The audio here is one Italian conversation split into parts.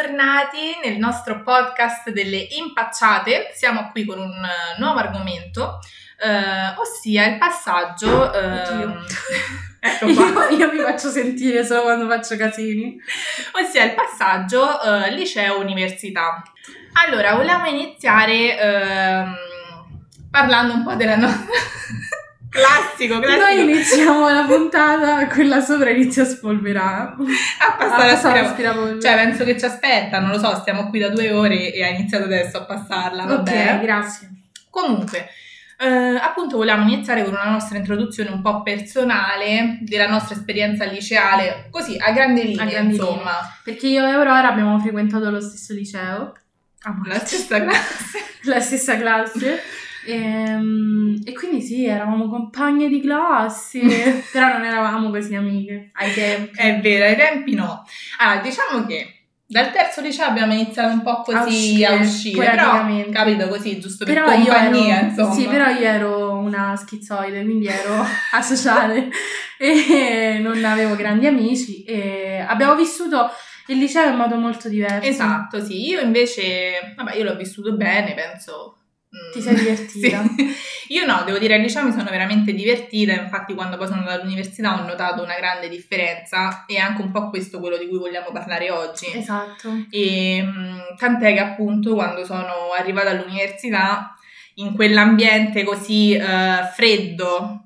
bentornati nel nostro podcast delle impacciate. Siamo qui con un nuovo argomento, eh, ossia il passaggio. Eh, ecco. Io, io, mi faccio sentire solo quando faccio casini. Ossia il passaggio eh, liceo-università. Allora, volevamo iniziare ehm, parlando un po' della nostra. Classico, classico. Noi iniziamo la puntata, quella sopra inizia a spolverare. A passare a l'aspirapolvere. Cioè, penso che ci aspetta, non lo so, stiamo qui da due ore e ha iniziato adesso a passarla. Vabbè. Ok, grazie. Comunque, eh, appunto volevamo iniziare con una nostra introduzione un po' personale della nostra esperienza liceale, così a grandi linee, a grandi insomma. Linee. Perché io e Aurora abbiamo frequentato lo stesso liceo. Ah, la stessa classe. la stessa classe. E, ehm, e, quindi sì, eravamo compagne di classe, però non eravamo così amiche ai tempi. È vero, ai tempi no. Allora, diciamo che dal terzo liceo abbiamo iniziato un po' così a uscire, a uscire però capito così, giusto per però compagnia, ero, insomma. Sì, però io ero una schizoide, quindi ero asociale e non avevo grandi amici e abbiamo vissuto il liceo in modo molto diverso. Esatto, sì. Io invece, vabbè, io l'ho vissuto bene, penso ti sei divertita? sì. Io no, devo dire, al liceo mi sono veramente divertita, infatti quando poi sono andata all'università ho notato una grande differenza e anche un po' questo quello di cui vogliamo parlare oggi. Esatto. E tant'è che appunto quando sono arrivata all'università, in quell'ambiente così uh, freddo,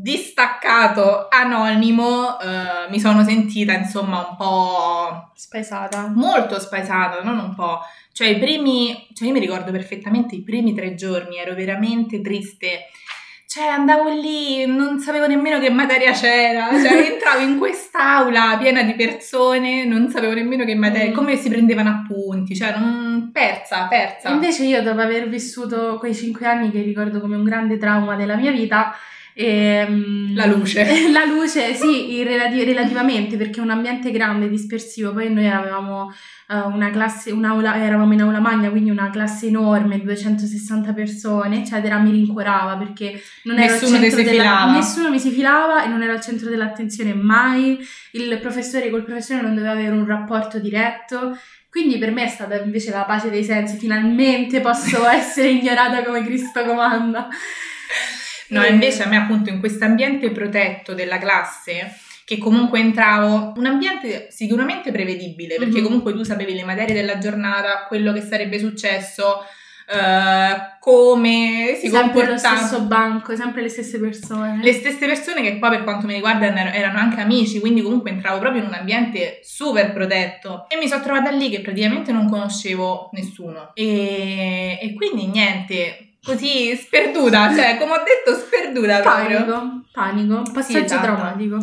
distaccato, anonimo, uh, mi sono sentita insomma un po' spaesata. Molto spaesata, non un po'. Cioè, i primi, cioè io mi ricordo perfettamente i primi tre giorni, ero veramente triste. Cioè, andavo lì, non sapevo nemmeno che materia c'era. Cioè, entravo in quest'aula piena di persone, non sapevo nemmeno che materia, mm. come si prendevano appunti. Cioè, non, persa, persa. Invece io, dopo aver vissuto quei cinque anni che ricordo come un grande trauma della mia vita, ehm, la luce. la luce, sì, relati- relativamente, perché è un ambiente grande, dispersivo. Poi noi avevamo uh, una classe, un'aula, eravamo in aula magna, quindi una classe enorme, 260 persone, eccetera. Mi rincuorava perché non ero nessuno al centro della, Nessuno mi si filava e non ero al centro dell'attenzione mai. Il professore col professore non doveva avere un rapporto diretto. Quindi per me è stata invece la pace dei sensi, finalmente posso essere ignorata come Cristo comanda. No, invece a me appunto in questo ambiente protetto della classe, che comunque entravo, un ambiente sicuramente prevedibile, perché mm-hmm. comunque tu sapevi le materie della giornata, quello che sarebbe successo, Uh, come si sempre comportava. Sempre lo stesso banco, sempre le stesse persone. Le stesse persone che poi per quanto mi riguarda erano anche amici, quindi comunque entravo proprio in un ambiente super protetto e mi sono trovata lì che praticamente non conoscevo nessuno e, e quindi niente, così sperduta, cioè come ho detto sperduta proprio. Panico, panico, passaggio sì, esatto. traumatico.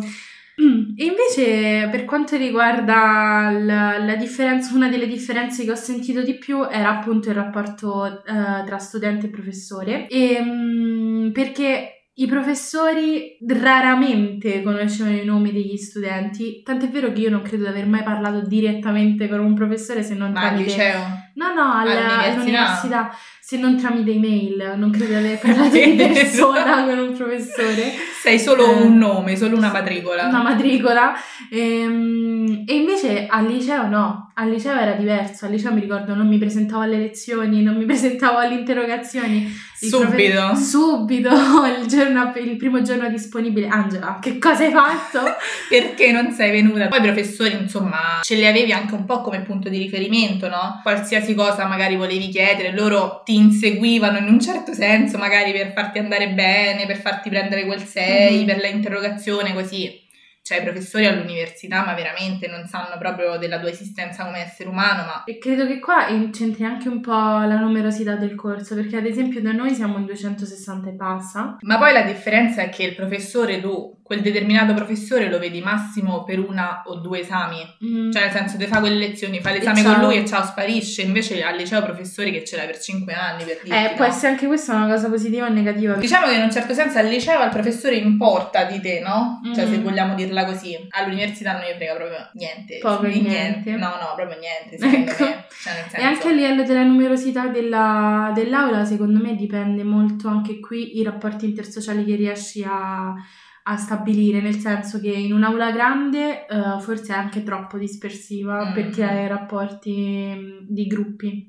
E invece per quanto riguarda la, la, differenza, una delle differenze che ho sentito di più era appunto il rapporto uh, tra studente e professore. E, um, perché i professori raramente conoscevano i nomi degli studenti, tant'è vero che io non credo di aver mai parlato direttamente con un professore se non Ma tramite... al liceo? No, no, alla, all'università. all'università se non tramite email, non credo di aver parlato di persona con un professore. Sei solo eh, un nome, solo una matricola. Una matricola. E, ehm, e, invece al liceo no, al liceo era diverso, al liceo mi ricordo non mi presentavo alle lezioni, non mi presentavo alle interrogazioni. subito. Profe- subito, il, giorno, il primo giorno disponibile. Angela, che cosa hai fatto? Perché non sei venuta? Poi i professori, insomma, ce li avevi anche un po' come punto di riferimento, no? Qualsiasi cosa magari volevi chiedere, loro ti inseguivano in un certo senso, magari per farti andare bene, per farti prendere quel 6, mm-hmm. per la interrogazione, così cioè i professori all'università ma veramente non sanno proprio della tua esistenza come essere umano ma... E credo che qua c'entri anche un po' la numerosità del corso perché ad esempio da noi siamo in 260 e passa ma poi la differenza è che il professore tu quel determinato professore lo vedi massimo per una o due esami mm. cioè nel senso ti fa quelle lezioni fa l'esame con lui e ciao sparisce invece al liceo professori che ce l'hai per 5 anni per dirti, eh può no? essere anche questa una cosa positiva o negativa diciamo che in un certo senso al liceo al professore importa di te no? Mm. cioè se mm. vogliamo dirla così. All'università non mi frega proprio niente. Proprio niente. niente. No, no, proprio niente. Ecco. Cioè, senso... E anche a livello della numerosità della, dell'aula, secondo me dipende molto anche qui i rapporti intersociali che riesci a a stabilire, nel senso che in un'aula grande uh, forse è anche troppo dispersiva mm. perché hai rapporti mm, di gruppi.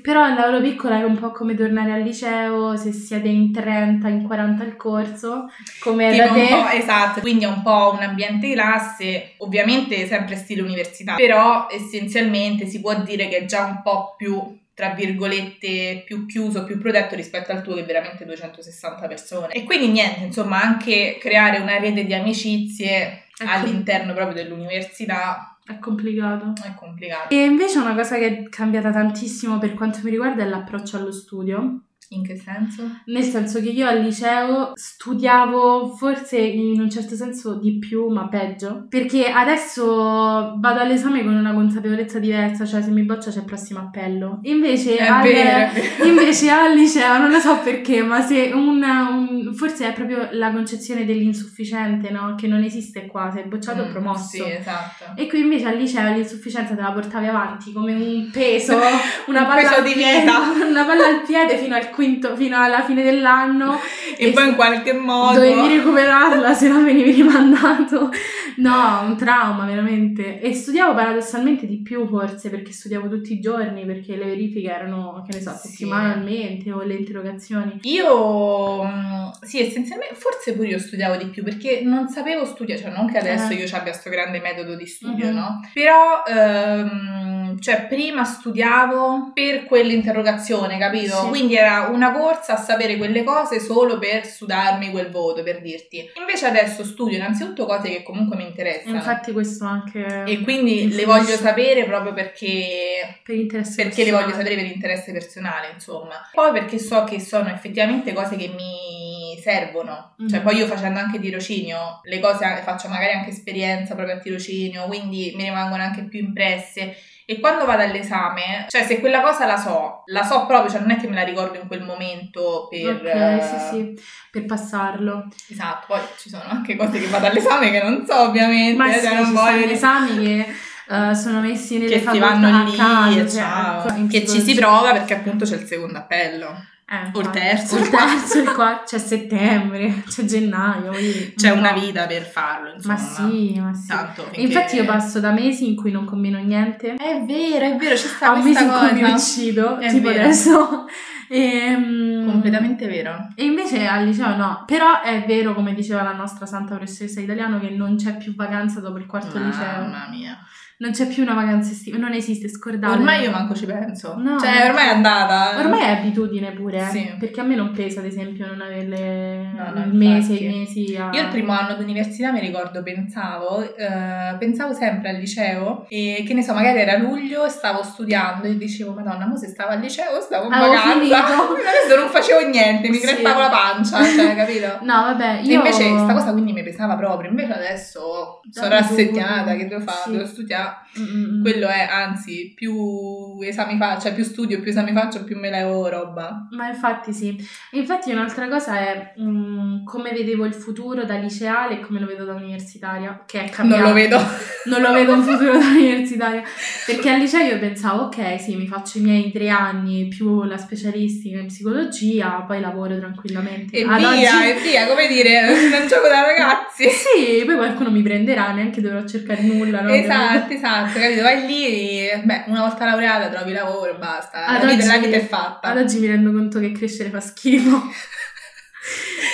Però l'aula piccola è un po' come tornare al liceo, se siete in 30, in 40 al corso, come da te. esatto, quindi è un po' un ambiente di classe, ovviamente sempre stile università, però essenzialmente si può dire che è già un po' più tra virgolette più chiuso, più protetto rispetto al tuo che è veramente 260 persone. E quindi niente, insomma, anche creare una rete di amicizie ecco. all'interno proprio dell'università è complicato. È complicato. E invece una cosa che è cambiata tantissimo per quanto mi riguarda è l'approccio allo studio. In che senso? Nel senso che io al liceo studiavo forse in un certo senso di più, ma peggio. Perché adesso vado all'esame con una consapevolezza diversa, cioè se mi boccia c'è il prossimo appello. Invece, al, vero, invece al liceo, non lo so perché, ma se un, un, forse è proprio la concezione dell'insufficiente, no? Che non esiste qua, sei bocciato o mm, promosso. Sì, esatto. E qui invece al liceo l'insufficienza te la portavi avanti come un peso, una un palla peso al di piede, una palla al piede fino al quinto, fino alla fine dell'anno. e, e poi in qualche modo... Dovevi recuperarla se no venivi rimandato. No, un trauma veramente. E studiavo paradossalmente di più forse perché studiavo tutti i giorni, perché le verifiche erano, che ne so, settimanalmente o le interrogazioni. Io, mm, sì, essenzialmente, forse pure io studiavo di più perché non sapevo studiare, cioè non che adesso eh. io abbia questo grande metodo di studio, mm-hmm. no? Però... Ehm, cioè prima studiavo per quell'interrogazione, capito? Sì. Quindi era una corsa a sapere quelle cose solo per studarmi quel voto, per dirti. Invece adesso studio innanzitutto cose che comunque mi interessano. Infatti questo anche... E quindi le voglio sapere proprio perché... Per interesse Perché personale. le voglio sapere per interesse personale, insomma. Poi perché so che sono effettivamente cose che mi servono. Cioè poi io facendo anche tirocinio, le cose faccio magari anche esperienza proprio a tirocinio, quindi mi rimangono anche più impresse e quando vado all'esame, cioè se quella cosa la so, la so proprio, cioè non è che me la ricordo in quel momento per... Ok, sì, sì, per passarlo. Esatto, poi ci sono anche cose che vado all'esame che non so ovviamente. Ma cioè sì, non ci voglio... sono esami che... Uh, sono messi nelle che si vanno lì caso, cioè, che ci si prova perché appunto c'è il secondo appello. Eh, o il terzo. Il terzo, il quarto, c'è settembre, c'è gennaio. C'è una vita per farlo, insomma. Ma sì, ma sì. Tanto, finché... Infatti io passo da mesi in cui non combino niente. È vero, è vero, c'è sta A mesi in cui mi uccido, è tipo vero. adesso. E, um, Completamente vero. E invece al liceo no. Però è vero, come diceva la nostra santa professoressa italiano, che non c'è più vacanza dopo il quarto Mamma liceo. Mamma mia. Non c'è più una vacanza estiva, non esiste, scordate. Ormai io manco ci penso. No, cioè, ormai è andata. Ormai è abitudine pure, sì. perché a me non pesa, ad esempio, non averle no, no, il mese, i mesi. A... Io il primo anno d'università mi ricordo, pensavo, eh, pensavo sempre al liceo e che ne so, magari era luglio e stavo studiando e dicevo, madonna, mo se stavo al liceo stavo in Avevo vacanza. Adesso non facevo niente, mi sì. creppavo la pancia, cioè, capito? No, vabbè, io... E invece questa cosa quindi mi pesava proprio, invece adesso sono rassegnata, che devo fare? Sì. Devo studiare. Mm-mm quello è, anzi, più esami faccio, cioè più studio, più esami faccio, più me levo roba. Ma infatti sì. Infatti un'altra cosa è um, come vedevo il futuro da liceale e come lo vedo da universitaria, che è cambiato. Non lo vedo. Non lo vedo un futuro da universitaria. Perché al liceo io pensavo, ok, sì, mi faccio i miei tre anni più la specialistica in psicologia, poi lavoro tranquillamente. E Ad via, oggi... e via, come dire, un gioco da ragazzi. sì, poi qualcuno mi prenderà, neanche dovrò cercare nulla. No? Esatto, esatto, capito? Vai lì, beh, una volta laureata trovi lavoro e basta. Ad la, vita, la vita è fatta. Ad oggi mi rendo conto che crescere fa schifo.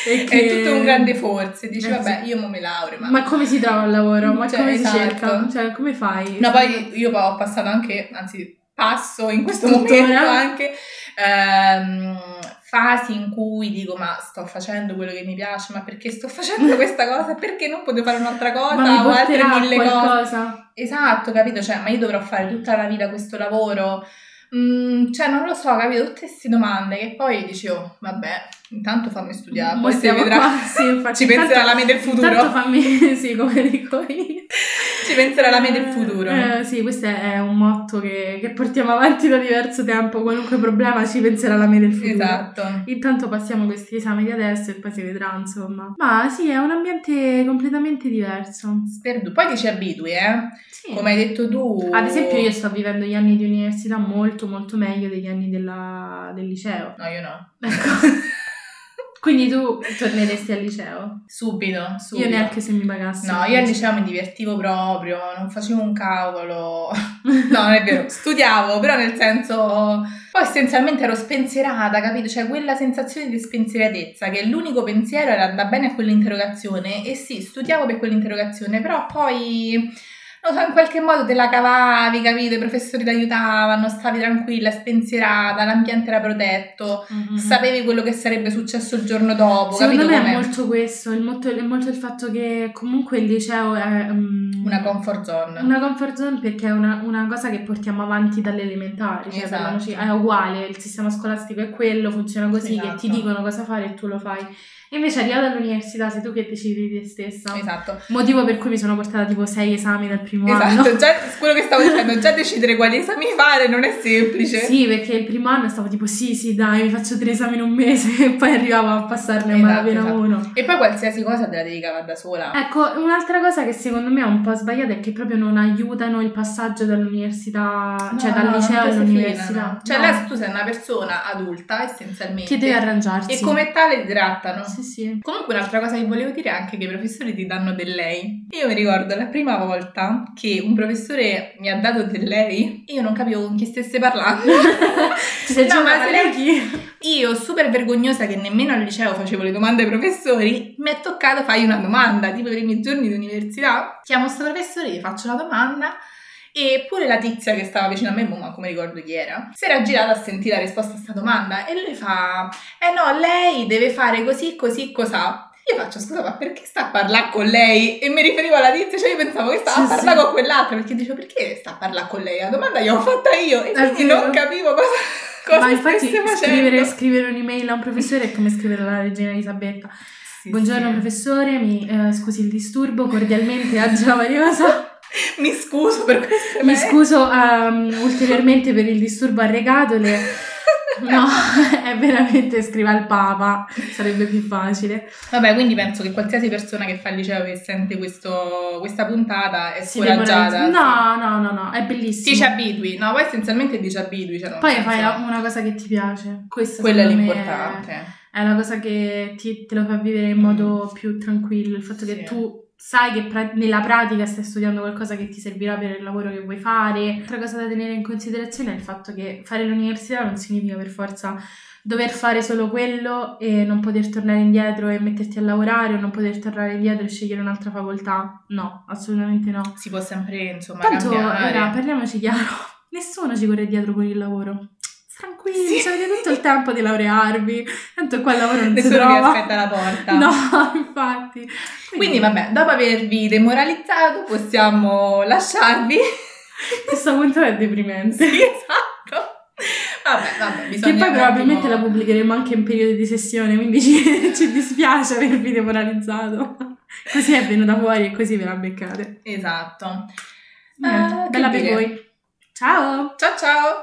e che... È tutto un grande forse. Dici, eh, vabbè, io mo mi laureo. Ma... ma come si trova il lavoro? Ma cioè, come esatto. si cerca? Cioè, come fai? No, poi io ho passato anche, anzi, passo in questo Tuttora. momento anche ehm, fasi in cui dico ma sto facendo quello che mi piace, ma perché sto facendo questa cosa? Perché non potevo fare un'altra cosa o altre mille qualcosa. cose? Esatto, capito? Cioè, ma io dovrò fare tutta la vita questo lavoro? Mm, cioè, non lo so, capito? Tutte queste domande che poi dicevo, oh, vabbè, intanto fammi studiare, poi si vedrà, sì, infatti, ci penserà la me del futuro. Intanto fammi, sì, come dico io. Ci penserà la me del futuro. Eh, sì, questo è un motto che, che, portiamo avanti da diverso tempo, qualunque problema ci penserà la me del futuro. Esatto. Intanto passiamo questi esami di adesso e poi si vedrà, insomma. Ma sì, è un ambiente completamente diverso. Sperdu. Poi ti ci abitui, eh? Sì. Come hai detto tu. Ad esempio io sto vivendo gli anni di università molto molto meglio degli anni della, del liceo. No, io no. Ecco. Quindi tu torneresti al liceo? Subito, subito. Io neanche se mi pagassi. No, io al liceo mi divertivo proprio, non facevo un cavolo. no, non è vero, studiavo, però nel senso... Poi essenzialmente ero spensierata, capito? Cioè quella sensazione di spensieratezza, che l'unico pensiero era andare bene a quell'interrogazione. E sì, studiavo per quell'interrogazione, però poi in qualche modo te la cavavi, capito? I professori ti aiutavano, stavi tranquilla, spensierata, l'ambiente era protetto, mm-hmm. sapevi quello che sarebbe successo il giorno dopo. Secondo capito me com'è? è molto questo, è molto, è molto, il fatto che comunque il liceo è... Um, una comfort zone. Una comfort zone perché è una, una cosa che portiamo avanti dalle elementari, cioè esatto. è uguale, il sistema scolastico è quello, funziona così, esatto. che ti dicono cosa fare e tu lo fai. Invece arrivata all'università sei tu che decidi di te stessa. Esatto. Motivo per cui mi sono portata tipo sei esami dal primo esatto. anno. Esatto, già quello che stavo dicendo, già decidere quali esami fare non è semplice. Sì, perché il primo anno stavo tipo sì, sì, dai, mi faccio tre esami in un mese e poi arrivavo a passarne esatto, a malapena esatto. uno. E poi qualsiasi cosa te la devi cavare da sola. Ecco, un'altra cosa che secondo me è un po' sbagliata è che proprio non aiutano il passaggio dall'università, no, cioè dal liceo all'università. Cioè, no. là tu sei una persona adulta essenzialmente. Che deve arrangiarsi. E come tale ti trattano. Sì, sì. Comunque un'altra cosa che volevo dire è anche che i professori ti danno del lei. Io mi ricordo la prima volta che un professore mi ha dato del lei, io non capivo con chi stesse parlando. no, ma se lei chi? Io, super vergognosa che nemmeno al liceo facevo le domande ai professori, mi è toccato fai una domanda, tipo i primi giorni di università. Chiamo questo professore, gli faccio la domanda e pure la tizia che stava vicino a me, ma come ricordo chi era, si era girata a sentire la risposta a questa domanda e lui fa: Eh no, lei deve fare così, così, cos'ha. Io faccio scusa, ma perché sta a parlare con lei? E mi riferivo alla tizia, cioè io pensavo che stava sì, a parlare sì. con quell'altra, perché dicevo perché sta a parlare con lei? La domanda gliel'ho fatta io e quindi non capivo cosa. cosa ma infatti scrivere, scrivere, un'email a un professore è come scrivere alla regina Elisabetta. Sì, Buongiorno professore, mi eh, scusi il disturbo, cordialmente Angela Mariosa. Mi scuso per questo. Mi scuso um, ulteriormente per il disturbo a regatole. No, è veramente scriva al Papa, sarebbe più facile. Vabbè, quindi penso che qualsiasi persona che fa il liceo e sente questo, questa puntata è si scoraggiata. No, no, no, no, è bellissimo. Ti ci abitui, no, poi essenzialmente ti ci abitui. Cioè poi fai una cosa che ti piace. Questa Quella è l'importante. È, è una cosa che ti, te lo fa vivere in modo mm. più tranquillo, il fatto sì. che tu sai che pra- nella pratica stai studiando qualcosa che ti servirà per il lavoro che vuoi fare. Altra cosa da tenere in considerazione è il fatto che fare l'università non significa per forza dover fare solo quello e non poter tornare indietro e metterti a lavorare o non poter tornare indietro e scegliere un'altra facoltà. No, assolutamente no. Si può sempre, insomma, Tanto, cambiare. Ora, parliamoci chiaro, nessuno ci corre dietro con il lavoro tranquilli, sì. avete tutto il tempo di laurearvi, tanto qua il lavoro non Nessuno si trova. vi aspetta alla porta. No, infatti. Quindi, Quindi vabbè, dopo avervi demoralizzato possiamo lasciarvi. Questo punto è deprimente. Sì, esatto. Vabbè, vabbè, bisogna Che poi probabilmente la pubblicheremo anche in periodo di sessione, quindi ci, ci dispiace avervi demoralizzato. Così è venuta fuori e così ve la beccate. Esatto. Uh, bella per voi. Ciao! Ciao ciao!